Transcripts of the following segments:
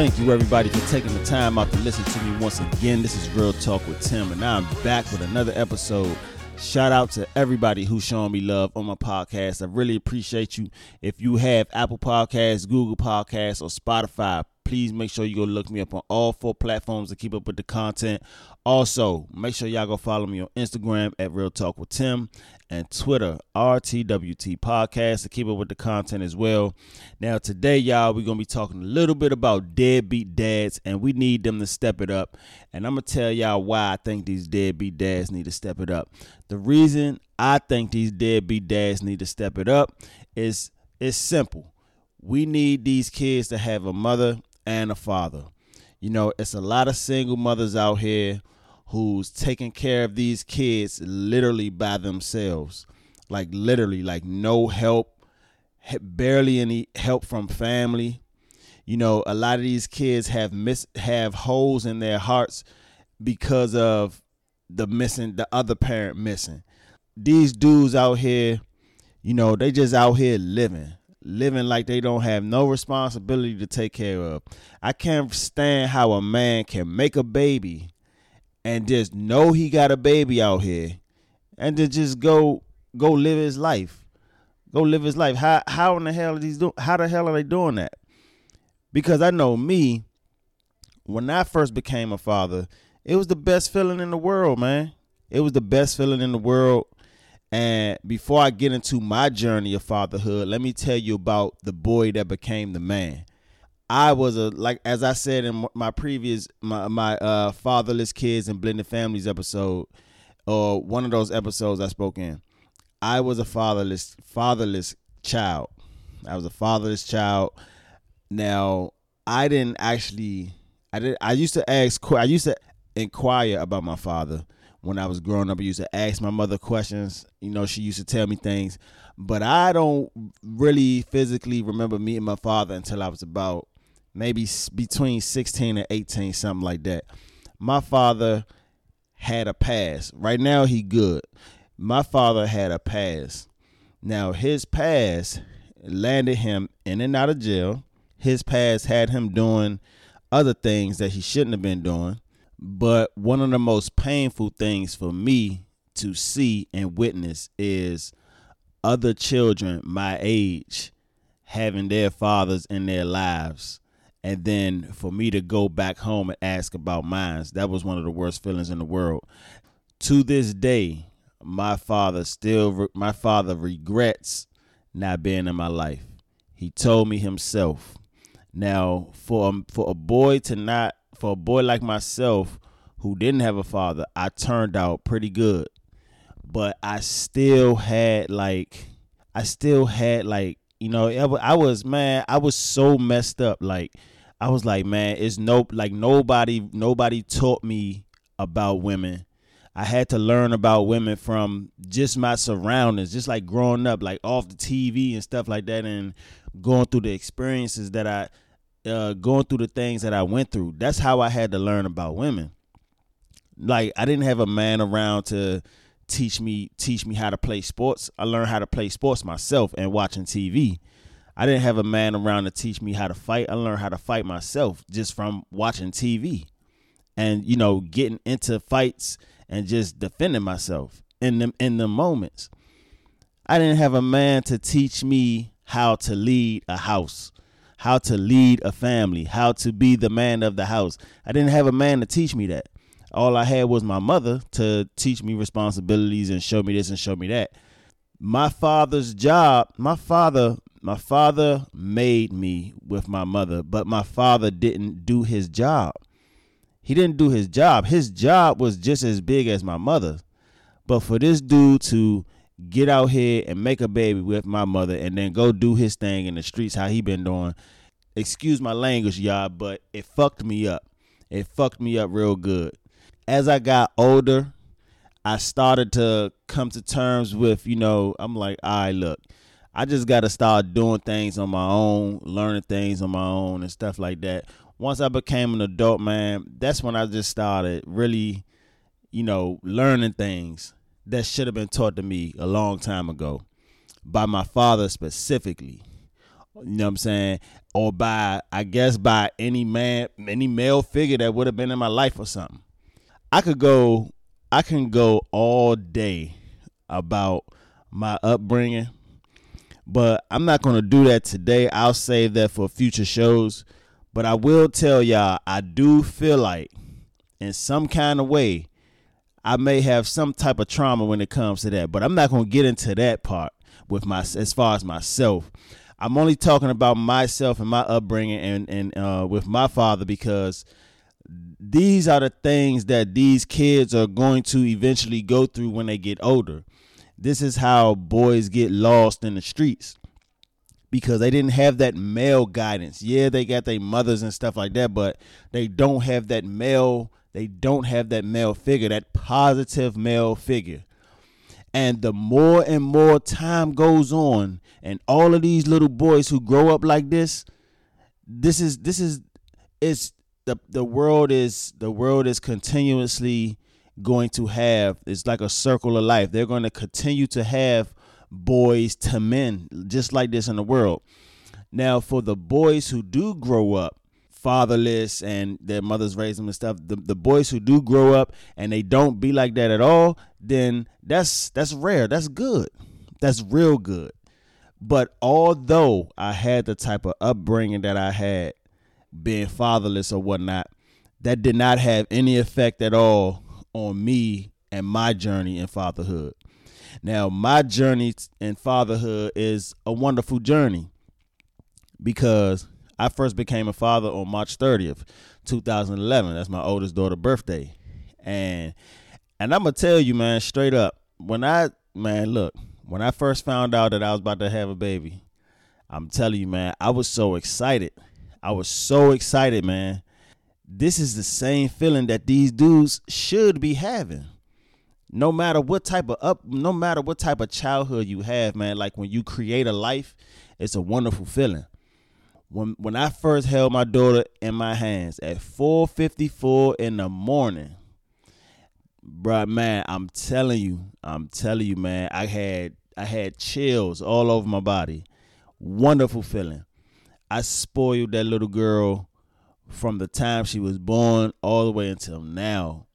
Thank you, everybody, for taking the time out to listen to me once again. This is Real Talk with Tim, and I'm back with another episode. Shout out to everybody who's showing me love on my podcast. I really appreciate you. If you have Apple Podcasts, Google Podcasts, or Spotify, please make sure you go look me up on all four platforms to keep up with the content. Also, make sure y'all go follow me on Instagram at Real Talk with Tim and Twitter RTWT Podcast to keep up with the content as well. Now, today, y'all, we're gonna be talking a little bit about deadbeat dads, and we need them to step it up. And I'm gonna tell y'all why I think these deadbeat dads need to step it up. The reason I think these deadbeat dads need to step it up is it's simple. We need these kids to have a mother and a father. You know, it's a lot of single mothers out here who's taking care of these kids literally by themselves. Like literally, like no help, barely any help from family. You know, a lot of these kids have miss have holes in their hearts because of the missing the other parent missing. These dudes out here, you know, they just out here living living like they don't have no responsibility to take care of. I can't stand how a man can make a baby and just know he got a baby out here and to just go go live his life. Go live his life. How how in the hell are these doing how the hell are they doing that? Because I know me, when I first became a father, it was the best feeling in the world, man. It was the best feeling in the world and before I get into my journey of fatherhood, let me tell you about the boy that became the man. I was a like as I said in my previous my my uh, fatherless kids and blended families episode, or one of those episodes I spoke in. I was a fatherless fatherless child. I was a fatherless child. Now I didn't actually. I did. I used to ask. I used to inquire about my father when I was growing up. I used to ask my mother questions. You know, she used to tell me things, but I don't really physically remember meeting my father until I was about maybe between 16 and 18, something like that. My father had a past. Right now, he good. My father had a past. Now, his past landed him in and out of jail. His past had him doing other things that he shouldn't have been doing. But one of the most painful things for me to see and witness is other children my age having their fathers in their lives. And then for me to go back home and ask about mine, that was one of the worst feelings in the world. To this day, my father still, my father regrets not being in my life. He told me himself. Now, for for a boy to not for a boy like myself who didn't have a father, I turned out pretty good. But I still had like I still had like, you know, I was man, I was so messed up like I was like, man, it's no like nobody nobody taught me about women. I had to learn about women from just my surroundings, just like growing up, like off the TV and stuff like that, and going through the experiences that I uh, going through the things that I went through. That's how I had to learn about women. Like I didn't have a man around to teach me teach me how to play sports. I learned how to play sports myself and watching TV. I didn't have a man around to teach me how to fight. I learned how to fight myself just from watching TV and you know getting into fights and just defending myself in them in the moments. I didn't have a man to teach me how to lead a house how to lead a family, how to be the man of the house. I didn't have a man to teach me that. All I had was my mother to teach me responsibilities and show me this and show me that. My father's job, my father, my father made me with my mother, but my father didn't do his job. He didn't do his job. His job was just as big as my mother. But for this dude to get out here and make a baby with my mother and then go do his thing in the streets how he been doing. Excuse my language y'all but it fucked me up. It fucked me up real good. As i got older i started to come to terms with you know i'm like right look i just got to start doing things on my own learning things on my own and stuff like that. Once i became an adult man that's when i just started really you know learning things that should have been taught to me a long time ago by my father specifically. You know what I'm saying? Or by I guess by any man, any male figure that would have been in my life or something. I could go I can go all day about my upbringing, but I'm not going to do that today. I'll save that for future shows. But I will tell y'all, I do feel like in some kind of way, I may have some type of trauma when it comes to that. But I'm not going to get into that part with my as far as myself. I'm only talking about myself and my upbringing and and uh, with my father because these are the things that these kids are going to eventually go through when they get older. This is how boys get lost in the streets because they didn't have that male guidance. Yeah, they got their mothers and stuff like that, but they don't have that male they don't have that male figure, that positive male figure. And the more and more time goes on and all of these little boys who grow up like this, this is this is it's the the world is the world is continuously going to have it's like a circle of life. They're going to continue to have boys to men just like this in the world. Now, for the boys who do grow up fatherless and their mothers raise them and stuff, the, the boys who do grow up and they don't be like that at all, then that's that's rare. That's good. That's real good. But although I had the type of upbringing that I had, being fatherless or whatnot, that did not have any effect at all on me and my journey in fatherhood. Now, my journey in fatherhood is a wonderful journey because I first became a father on March 30th, 2011. That's my oldest daughter's birthday. And and I'm gonna tell you, man, straight up, when I man, look, when I first found out that I was about to have a baby, I'm telling you, man, I was so excited. I was so excited, man. This is the same feeling that these dudes should be having. No matter what type of up, no matter what type of childhood you have, man. Like when you create a life, it's a wonderful feeling. When when I first held my daughter in my hands at 4:54 in the morning, bro, man, I'm telling you, I'm telling you, man, I had I had chills all over my body. Wonderful feeling. I spoiled that little girl from the time she was born all the way until now.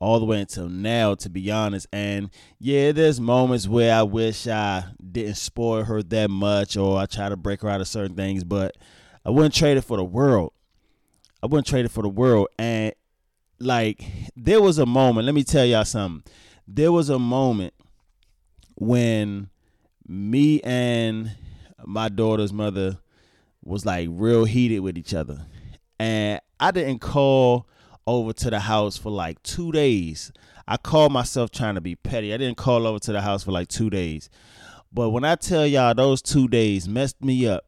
All the way until now, to be honest. And yeah, there's moments where I wish I didn't spoil her that much or I try to break her out of certain things, but I wouldn't trade it for the world. I wouldn't trade it for the world. And like, there was a moment, let me tell y'all something. There was a moment when me and my daughter's mother was like real heated with each other. And I didn't call over to the house for like two days. I called myself trying to be petty. I didn't call over to the house for like two days. But when I tell y'all those two days messed me up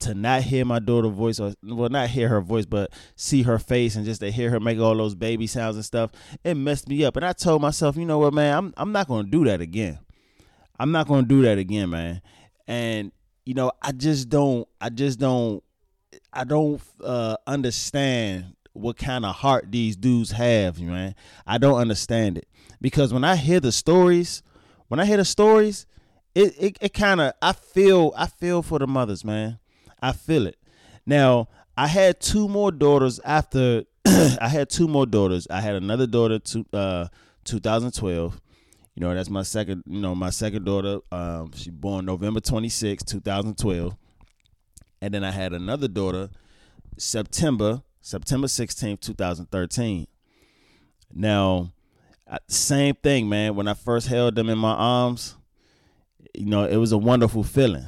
to not hear my daughter's voice or well not hear her voice but see her face and just to hear her make all those baby sounds and stuff it messed me up and i told myself you know what man i'm, I'm not going to do that again i'm not going to do that again man and you know, I just don't, I just don't, I don't uh, understand what kind of heart these dudes have, man. I don't understand it because when I hear the stories, when I hear the stories, it it, it kind of I feel I feel for the mothers, man. I feel it. Now I had two more daughters after I had two more daughters. I had another daughter to uh 2012 you know, that's my second, you know, my second daughter. Um, she born November 26, 2012. And then I had another daughter, September, September 16th, 2013. Now, same thing, man. When I first held them in my arms, you know, it was a wonderful feeling.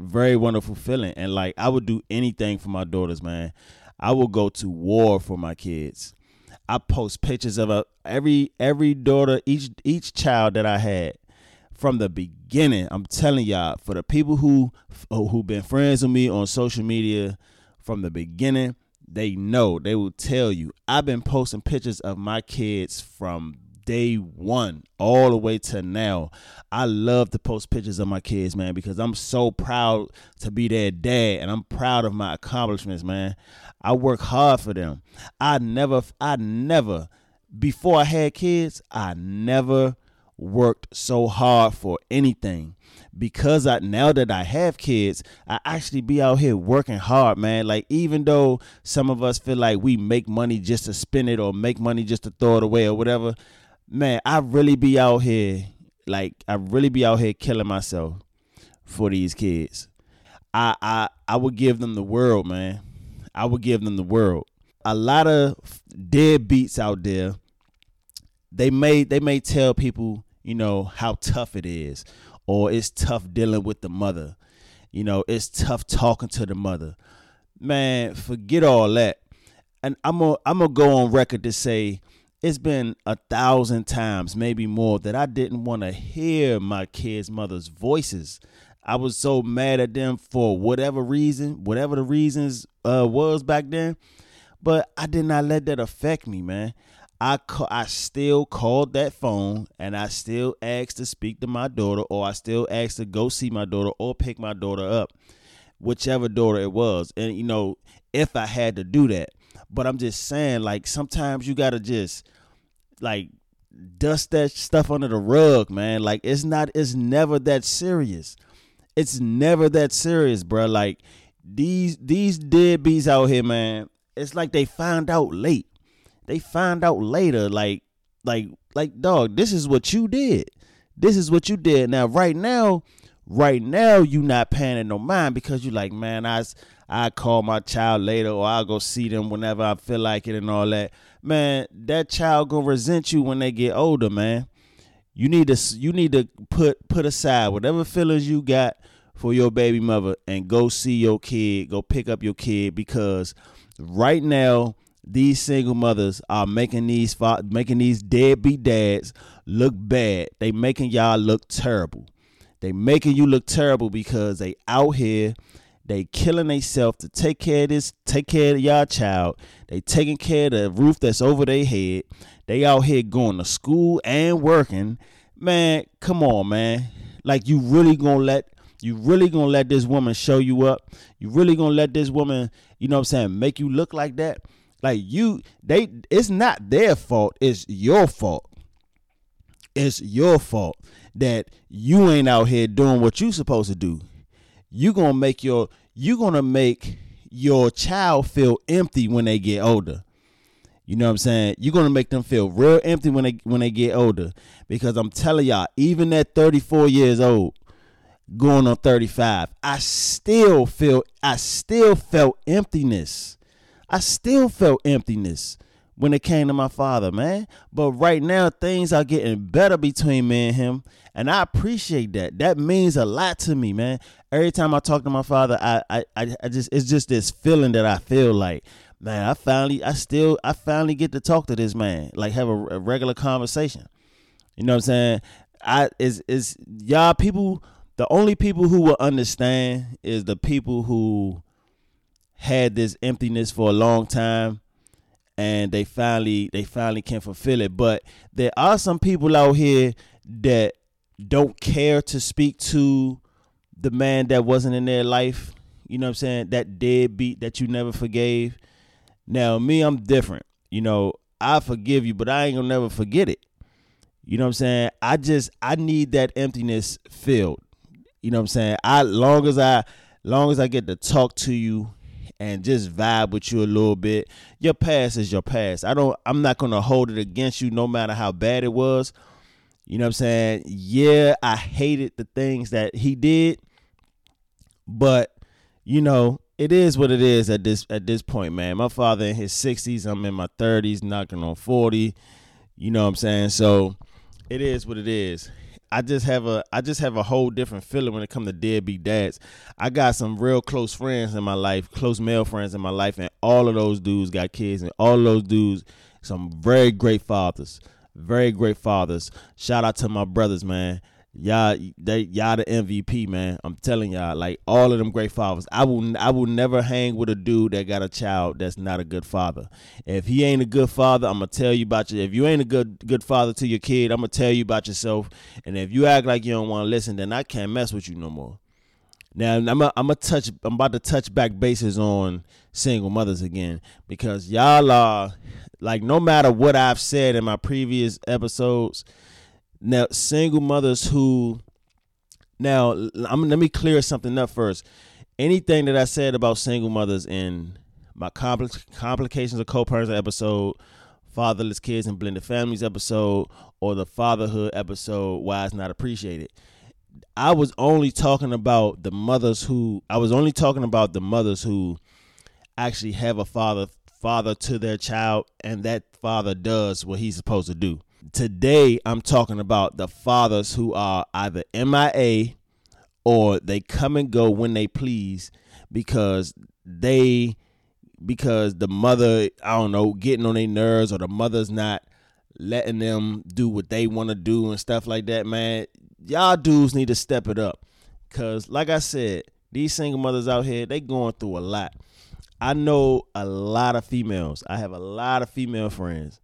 Very wonderful feeling. And like I would do anything for my daughters, man. I would go to war for my kids. I post pictures of a, every every daughter, each each child that I had from the beginning. I'm telling y'all, for the people who who been friends with me on social media from the beginning, they know. They will tell you. I've been posting pictures of my kids from day one all the way to now. I love to post pictures of my kids, man, because I'm so proud to be their dad and I'm proud of my accomplishments, man. I work hard for them. I never, I never, before I had kids, I never worked so hard for anything because I now that I have kids, I actually be out here working hard, man. Like even though some of us feel like we make money just to spend it or make money just to throw it away or whatever, man, I really be out here like I really be out here killing myself for these kids. I I I would give them the world, man. I would give them the world. A lot of deadbeats out there, they may they may tell people, you know, how tough it is, or it's tough dealing with the mother. You know, it's tough talking to the mother. Man, forget all that. And I'm gonna I'm gonna go on record to say it's been a thousand times, maybe more, that I didn't want to hear my kids' mother's voices. I was so mad at them for whatever reason, whatever the reasons uh, was back then. But I did not let that affect me, man. I ca- I still called that phone and I still asked to speak to my daughter, or I still asked to go see my daughter or pick my daughter up, whichever daughter it was. And you know, if I had to do that. But I'm just saying, like sometimes you gotta just like dust that stuff under the rug, man. Like it's not it's never that serious. It's never that serious, bro. Like these these deadbeats out here, man. It's like they find out late. They find out later, like like like dog. This is what you did. This is what you did. Now, right now, right now, you not paying no mind because you like, man, I I call my child later or I'll go see them whenever I feel like it and all that man, that child gonna resent you when they get older, man. You need to you need to put put aside whatever feelings you got for your baby mother and go see your kid, go pick up your kid because right now these single mothers are making these making these deadbeat dads look bad. They making y'all look terrible. They making you look terrible because they out here they killing themselves to take care of this, take care of y'all child. They taking care of the roof that's over their head. They out here going to school and working. Man, come on, man. Like you really gonna let you really gonna let this woman show you up? You really gonna let this woman, you know what I'm saying, make you look like that? Like you they it's not their fault, it's your fault. It's your fault that you ain't out here doing what you supposed to do you gonna make your you gonna make your child feel empty when they get older. You know what I'm saying? You're gonna make them feel real empty when they when they get older. Because I'm telling y'all, even at 34 years old, going on 35, I still feel I still felt emptiness. I still felt emptiness when it came to my father, man. But right now, things are getting better between me and him. And I appreciate that. That means a lot to me, man. Every time I talk to my father, I, I, I just it's just this feeling that I feel like, man, I finally I still I finally get to talk to this man. Like have a, a regular conversation. You know what I'm saying? I is is y'all people the only people who will understand is the people who had this emptiness for a long time and they finally they finally can fulfill it. But there are some people out here that don't care to speak to the man that wasn't in their life. You know what I'm saying? That deadbeat that you never forgave. Now me, I'm different. You know, I forgive you, but I ain't gonna never forget it. You know what I'm saying? I just I need that emptiness filled. You know what I'm saying? I long as I long as I get to talk to you and just vibe with you a little bit. Your past is your past. I don't I'm not gonna hold it against you no matter how bad it was. You know what I'm saying? Yeah, I hated the things that he did, but you know, it is what it is at this at this point, man. My father in his 60s, I'm in my 30s, knocking on 40. You know what I'm saying? So it is what it is. I just have a I just have a whole different feeling when it comes to deadbeat dads. I got some real close friends in my life, close male friends in my life, and all of those dudes got kids, and all of those dudes, some very great fathers, very great fathers. Shout out to my brothers, man y'all they y'all the MVP, man. I'm telling y'all, like all of them great fathers. I will I will never hang with a dude that got a child that's not a good father. If he ain't a good father, I'm gonna tell you about you. If you ain't a good good father to your kid, I'm gonna tell you about yourself. And if you act like you don't want to listen, then I can't mess with you no more. Now I'm a, I'm a touch I'm about to touch back bases on single mothers again because y'all are like no matter what I've said in my previous episodes now, single mothers who Now, I'm, let me clear something up first. Anything that I said about single mothers in my compl- complications of co-parenting episode, fatherless kids and blended families episode, or the fatherhood episode, why it's not appreciated. I was only talking about the mothers who I was only talking about the mothers who actually have a father father to their child and that father does what he's supposed to do. Today I'm talking about the fathers who are either MIA or they come and go when they please because they because the mother I don't know getting on their nerves or the mother's not letting them do what they want to do and stuff like that, man y'all dudes need to step it up. Cause like I said, these single mothers out here, they going through a lot. I know a lot of females. I have a lot of female friends,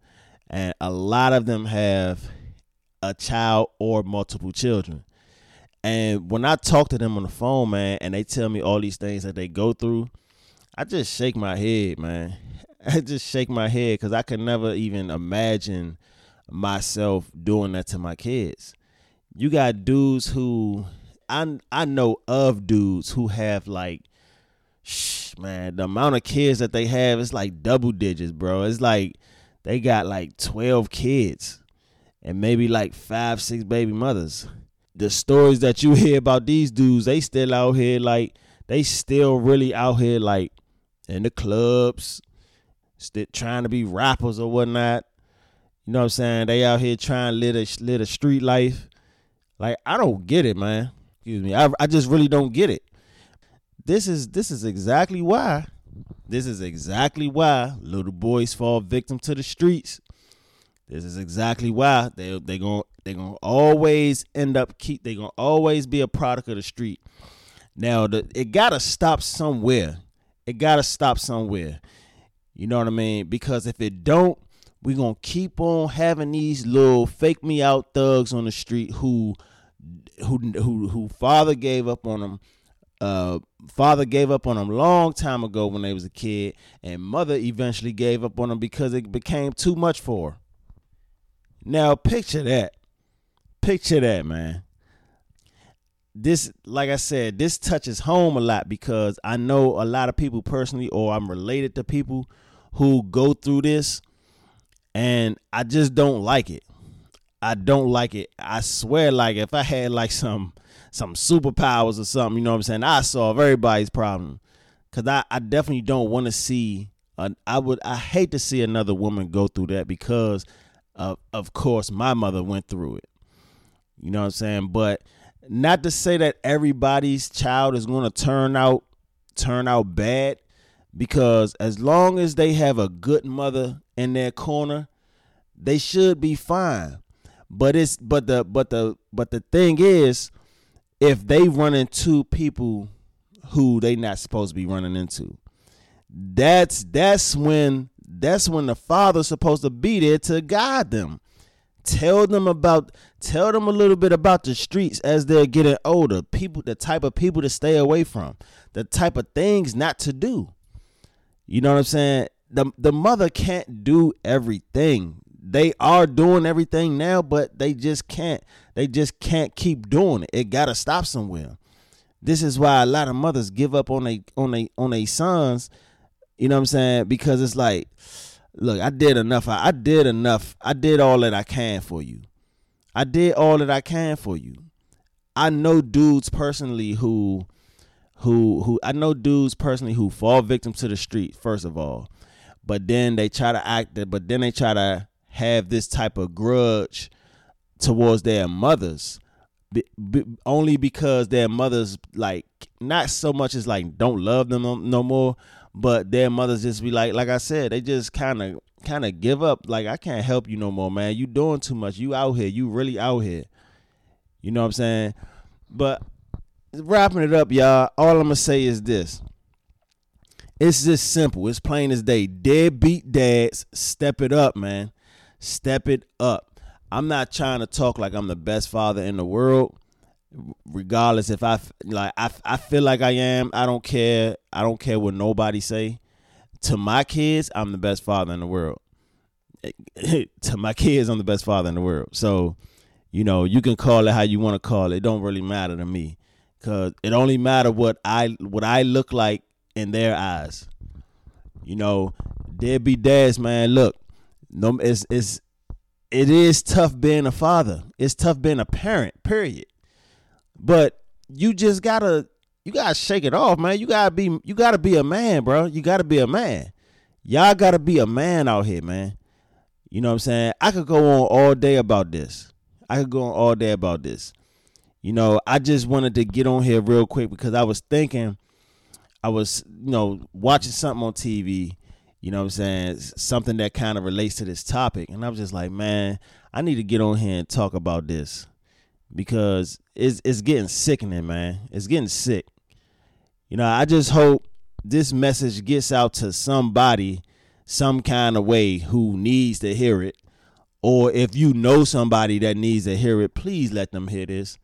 and a lot of them have a child or multiple children. And when I talk to them on the phone, man, and they tell me all these things that they go through, I just shake my head, man. I just shake my head because I could never even imagine myself doing that to my kids you got dudes who I I know of dudes who have like shh man, the amount of kids that they have is like double digits, bro. It's like they got like 12 kids and maybe like 5 6 baby mothers. The stories that you hear about these dudes, they still out here like they still really out here like in the clubs, still trying to be rappers or whatnot. You know what I'm saying? They out here trying to live a, live a street life. Like I don't get it, man. Excuse me. I I just really don't get it. This is this is exactly why. This is exactly why little boys fall victim to the streets. This is exactly why they they going they gonna always end up keep they gonna always be a product of the street. Now the it gotta stop somewhere. It gotta stop somewhere. You know what I mean? Because if it don't, we gonna keep on having these little fake me out thugs on the street who who who who father gave up on him uh, father gave up on him long time ago when they was a kid and mother eventually gave up on him because it became too much for her. Now picture that. Picture that man. This like i said this touches home a lot because i know a lot of people personally or i'm related to people who go through this and i just don't like it. I don't like it. I swear, like if I had like some some superpowers or something, you know what I'm saying? I solve everybody's problem. Cause I, I definitely don't want to see uh, I would I hate to see another woman go through that because of of course my mother went through it. You know what I'm saying? But not to say that everybody's child is going to turn out turn out bad because as long as they have a good mother in their corner, they should be fine. But it's but the but the but the thing is, if they run into people who they not supposed to be running into, that's that's when that's when the father's supposed to be there to guide them. Tell them about tell them a little bit about the streets as they're getting older. People the type of people to stay away from, the type of things not to do. You know what I'm saying? The the mother can't do everything they are doing everything now, but they just can't. They just can't keep doing it. It gotta stop somewhere. This is why a lot of mothers give up on a on a on a sons. You know what I'm saying? Because it's like, look, I did enough. I, I did enough. I did all that I can for you. I did all that I can for you. I know dudes personally who who who I know dudes personally who fall victim to the street first of all. But then they try to act but then they try to have this type of grudge towards their mothers only because their mothers like not so much as like don't love them no, no more but their mothers just be like like i said they just kind of kind of give up. Like i can't help you no more man. You doing too much. You out here. You really out here. You know what i'm saying? But wrapping it up y'all all i'm gonna say is this. It's just simple. It's plain as day. Deadbeat dads step it up man. Step it up. I'm not trying to talk like I'm the best father in the world. Regardless if I like I, I feel like I am, I don't care. I don't care what nobody say. To my kids, I'm the best father in the world. to my kids, I'm the best father in the world. So, You know, you can call it how you want to call it. It don't really matter to me. Cause it only matter what I what I look like in their eyes. You know, there be dads, man. Look, no, it's it's it is tough being a father. It's tough being a parent. Period. But you just gotta you gotta shake it off, man. You gotta be you gotta be a man, bro. You gotta be a man. Y'all gotta be a man out here, man. You know what I'm saying? I could go on all day about this. I could go on all day about this. You know, I just wanted to get on here real quick because I was thinking, I was, you know, watching something on TV, you know what I'm saying? Something that kind of relates to this topic. And I was just like, man, I need to get on here and talk about this because it's it's getting sickening, man. It's getting sick. You know, I just hope this message gets out to somebody some kind of way who needs to hear it. Or if you know somebody that needs to hear it, please let them hear this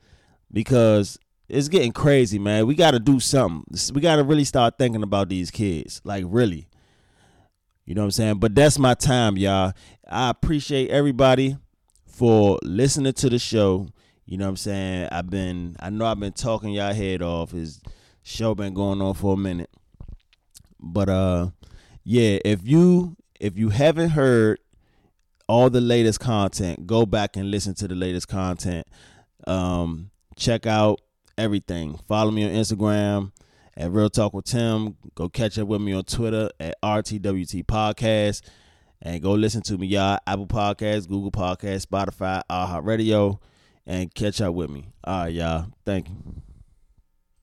because it's getting crazy, man. We got to do something. We got to really start thinking about these kids. Like, really. You know what I'm saying? But that's my time, y'all. I appreciate everybody for listening to the show. You know what I'm saying? I've been I know I've been talking y'all head off. His show been going on for a minute. But uh yeah, if you if you haven't heard all the latest content, go back and listen to the latest content. Um check out everything. Follow me on Instagram at Real Talk with Tim. Go catch up with me on Twitter at RTWT Podcast. And go listen to me, y'all. Apple Podcasts, Google Podcasts, Spotify, iHeartRadio Radio and catch up with me. All right, y'all. Thank you.